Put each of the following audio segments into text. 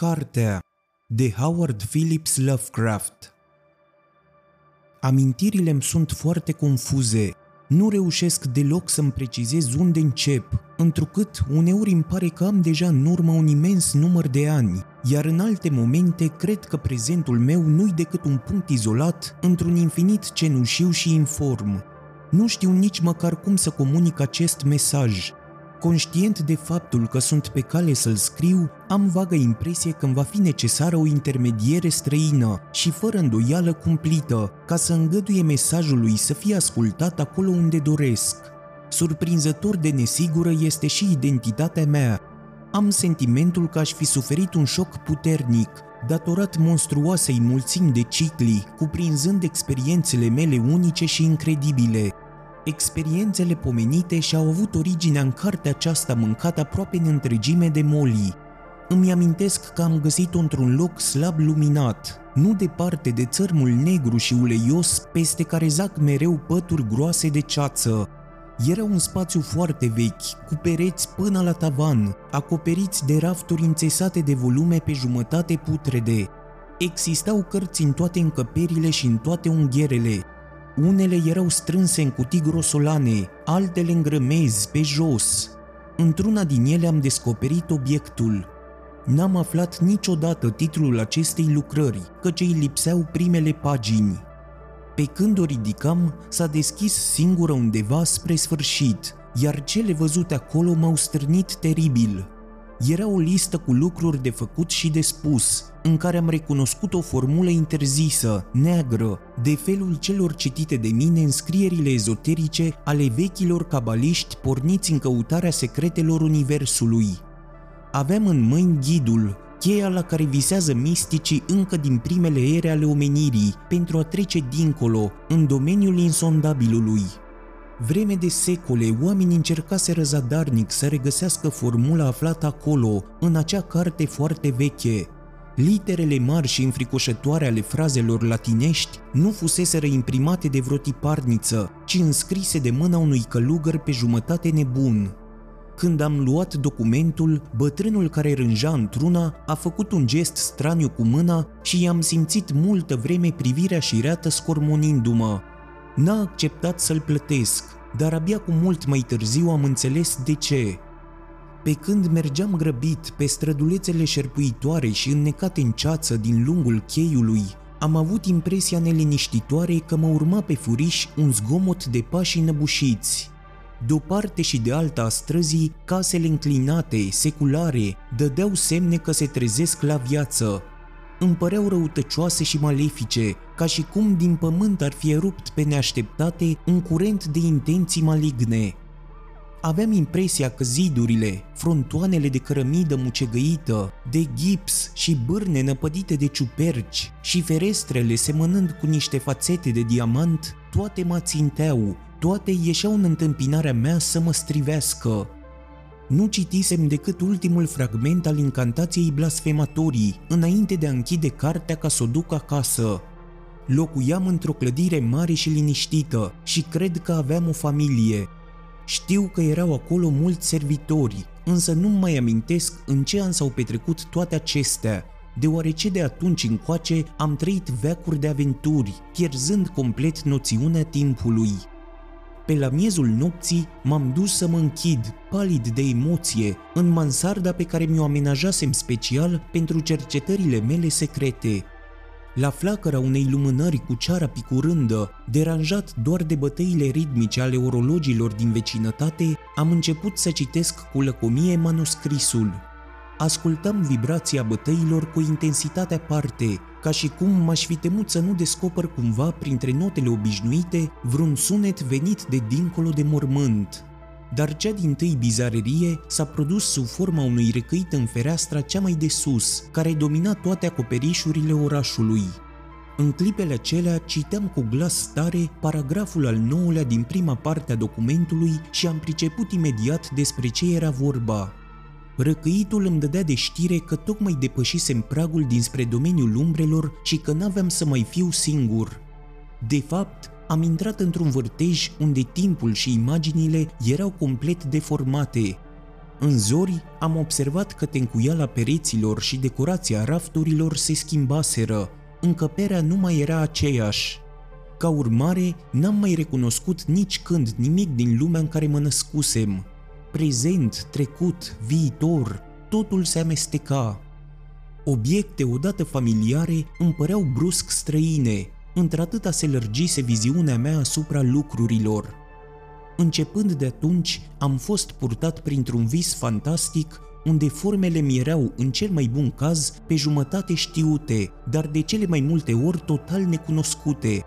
Cartea de Howard Phillips Lovecraft Amintirile îmi sunt foarte confuze. Nu reușesc deloc să-mi precizez unde încep, întrucât uneori îmi pare că am deja în urmă un imens număr de ani, iar în alte momente cred că prezentul meu nu-i decât un punct izolat într-un infinit cenușiu și inform. Nu știu nici măcar cum să comunic acest mesaj, Conștient de faptul că sunt pe cale să-l scriu, am vagă impresie că îmi va fi necesară o intermediere străină și fără îndoială cumplită, ca să îngăduie mesajului să fie ascultat acolo unde doresc. Surprinzător de nesigură este și identitatea mea. Am sentimentul că aș fi suferit un șoc puternic, datorat monstruoasei mulțimi de cicli, cuprinzând experiențele mele unice și incredibile, Experiențele pomenite și-au avut originea în cartea aceasta mâncată aproape în întregime de Molly. Îmi amintesc că am găsit-o într-un loc slab luminat, nu departe de țărmul negru și uleios peste care zac mereu pături groase de ceață. Era un spațiu foarte vechi, cu pereți până la tavan, acoperiți de rafturi înțesate de volume pe jumătate putrede. Existau cărți în toate încăperile și în toate unghierele, unele erau strânse în cutii grosolane, altele în grămezi, pe jos. Într-una din ele am descoperit obiectul. N-am aflat niciodată titlul acestei lucrări, căci îi lipseau primele pagini. Pe când o ridicam, s-a deschis singură undeva spre sfârșit, iar cele văzute acolo m-au stârnit teribil. Era o listă cu lucruri de făcut și de spus, în care am recunoscut o formulă interzisă, neagră, de felul celor citite de mine în scrierile ezoterice ale vechilor cabaliști porniți în căutarea secretelor Universului. Aveam în mâini ghidul, cheia la care visează misticii încă din primele ere ale omenirii, pentru a trece dincolo, în domeniul insondabilului. Vreme de secole, oamenii încercaseră zadarnic să regăsească formula aflată acolo, în acea carte foarte veche. Literele mari și înfricoșătoare ale frazelor latinești nu fuseseră imprimate de vreo tiparniță, ci înscrise de mâna unui călugăr pe jumătate nebun. Când am luat documentul, bătrânul care rânja într-una a făcut un gest straniu cu mâna și i-am simțit multă vreme privirea șireată scormonindu-mă. N-a acceptat să-l plătesc, dar abia cu mult mai târziu am înțeles de ce. Pe când mergeam grăbit pe strădulețele șerpuitoare și înnecate în ceață din lungul cheiului, am avut impresia neliniștitoare că mă urma pe furiș un zgomot de pași înăbușiți. De o parte și de alta a străzii, casele înclinate, seculare, dădeau semne că se trezesc la viață, îmi păreau răutăcioase și malefice, ca și cum din pământ ar fi erupt pe neașteptate un curent de intenții maligne. Aveam impresia că zidurile, frontoanele de cărămidă mucegăită, de gips și bârne năpădite de ciuperci și ferestrele semănând cu niște fațete de diamant, toate mă ținteau, toate ieșeau în întâmpinarea mea să mă strivească, nu citisem decât ultimul fragment al incantației blasfematorii, înainte de a închide cartea ca să o duc acasă. Locuiam într-o clădire mare și liniștită și cred că aveam o familie. Știu că erau acolo mulți servitori, însă nu mai amintesc în ce an s-au petrecut toate acestea, deoarece de atunci încoace am trăit veacuri de aventuri, pierzând complet noțiunea timpului. Pe la miezul nopții m-am dus să mă închid, palid de emoție, în mansarda pe care mi-o amenajasem special pentru cercetările mele secrete. La flacăra unei lumânări cu ceara picurândă, deranjat doar de bătăile ritmice ale orologilor din vecinătate, am început să citesc cu lăcomie manuscrisul. Ascultam vibrația bătăilor cu intensitate aparte, ca și cum m-aș fi temut să nu descoper cumva printre notele obișnuite vreun sunet venit de dincolo de mormânt. Dar cea din tâi bizarerie s-a produs sub forma unui recăit în fereastra cea mai de sus, care domina toate acoperișurile orașului. În clipele acelea citeam cu glas tare paragraful al nouălea din prima parte a documentului și am priceput imediat despre ce era vorba. Răcăitul îmi dădea de știre că tocmai depășisem pragul dinspre domeniul umbrelor și că n-aveam să mai fiu singur. De fapt, am intrat într-un vârtej unde timpul și imaginile erau complet deformate. În zori am observat că tencuiala pereților și decorația rafturilor se schimbaseră, încăperea nu mai era aceeași. Ca urmare, n-am mai recunoscut nici când nimic din lumea în care mă născusem. Prezent, trecut, viitor, totul se amesteca. Obiecte odată familiare îmi păreau brusc străine, într-atâta se lărgise viziunea mea asupra lucrurilor. Începând de atunci, am fost purtat printr-un vis fantastic unde formele mi erau, în cel mai bun caz, pe jumătate știute, dar de cele mai multe ori total necunoscute.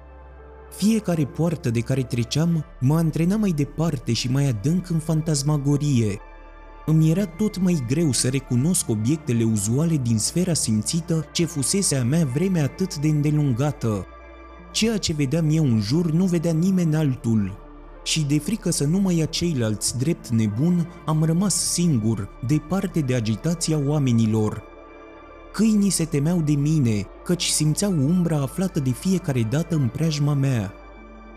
Fiecare poartă de care treceam mă antrena mai departe și mai adânc în fantasmagorie. Îmi era tot mai greu să recunosc obiectele uzuale din sfera simțită ce fusese a mea vreme atât de îndelungată. Ceea ce vedeam eu în jur nu vedea nimeni altul, și de frică să nu mai ia ceilalți drept nebun, am rămas singur, departe de agitația oamenilor. Câinii se temeau de mine, căci simțeau umbra aflată de fiecare dată în preajma mea.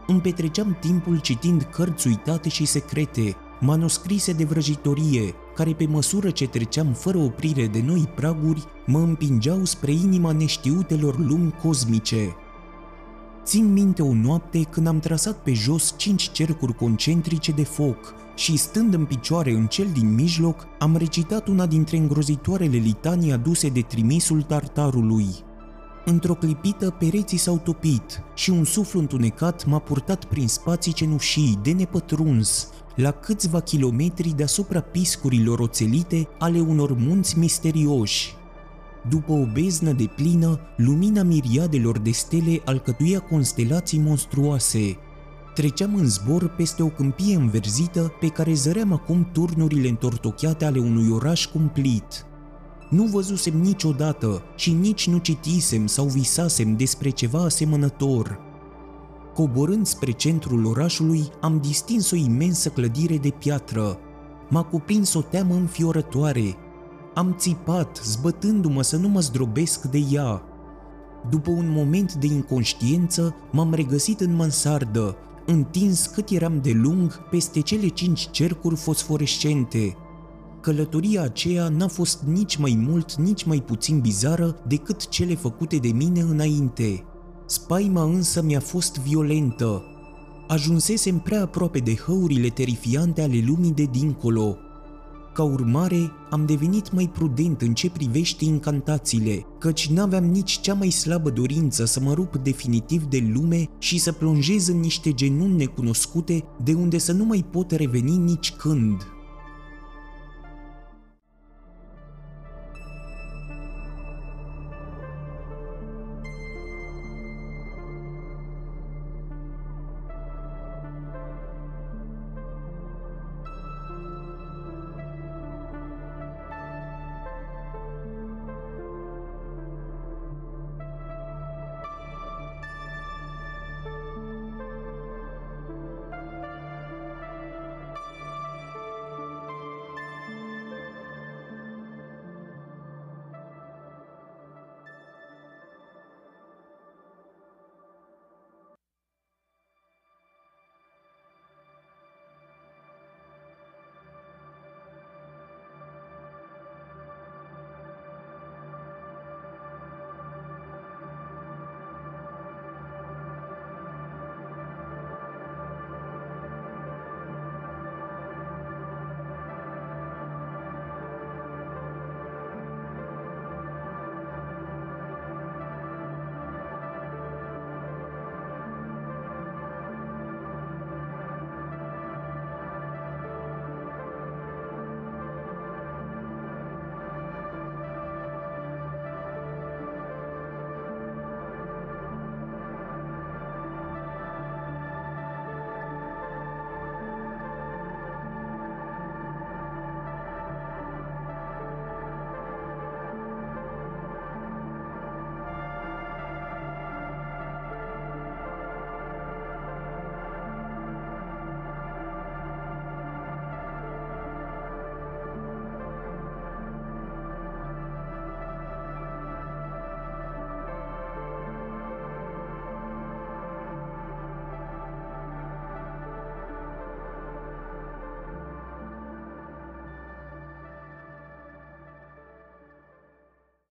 Îmi petreceam timpul citind cărți uitate și secrete, manuscrise de vrăjitorie, care pe măsură ce treceam fără oprire de noi praguri, mă împingeau spre inima neștiutelor lumi cosmice. Țin minte o noapte când am trasat pe jos cinci cercuri concentrice de foc și stând în picioare în cel din mijloc, am recitat una dintre îngrozitoarele litanii aduse de trimisul tartarului. Într-o clipită, pereții s-au topit și un suflu întunecat m-a purtat prin spații cenușii, de nepătruns, la câțiva kilometri deasupra piscurilor oțelite ale unor munți misterioși. După o beznă de plină, lumina miriadelor de stele alcătuia constelații monstruoase. Treceam în zbor peste o câmpie înverzită pe care zăream acum turnurile întortocheate ale unui oraș cumplit. Nu văzusem niciodată și nici nu citisem sau visasem despre ceva asemănător. Coborând spre centrul orașului, am distins o imensă clădire de piatră. M-a cuprins o teamă înfiorătoare, am țipat, zbătându-mă să nu mă zdrobesc de ea. După un moment de inconștiență, m-am regăsit în mansardă, întins cât eram de lung peste cele cinci cercuri fosforescente. Călătoria aceea n-a fost nici mai mult, nici mai puțin bizară decât cele făcute de mine înainte. Spaima însă mi-a fost violentă. Ajunsesem prea aproape de hăurile terifiante ale lumii de dincolo, ca urmare, am devenit mai prudent în ce privește incantațiile, căci n-aveam nici cea mai slabă dorință să mă rup definitiv de lume și să plonjez în niște genuni necunoscute de unde să nu mai pot reveni nici când.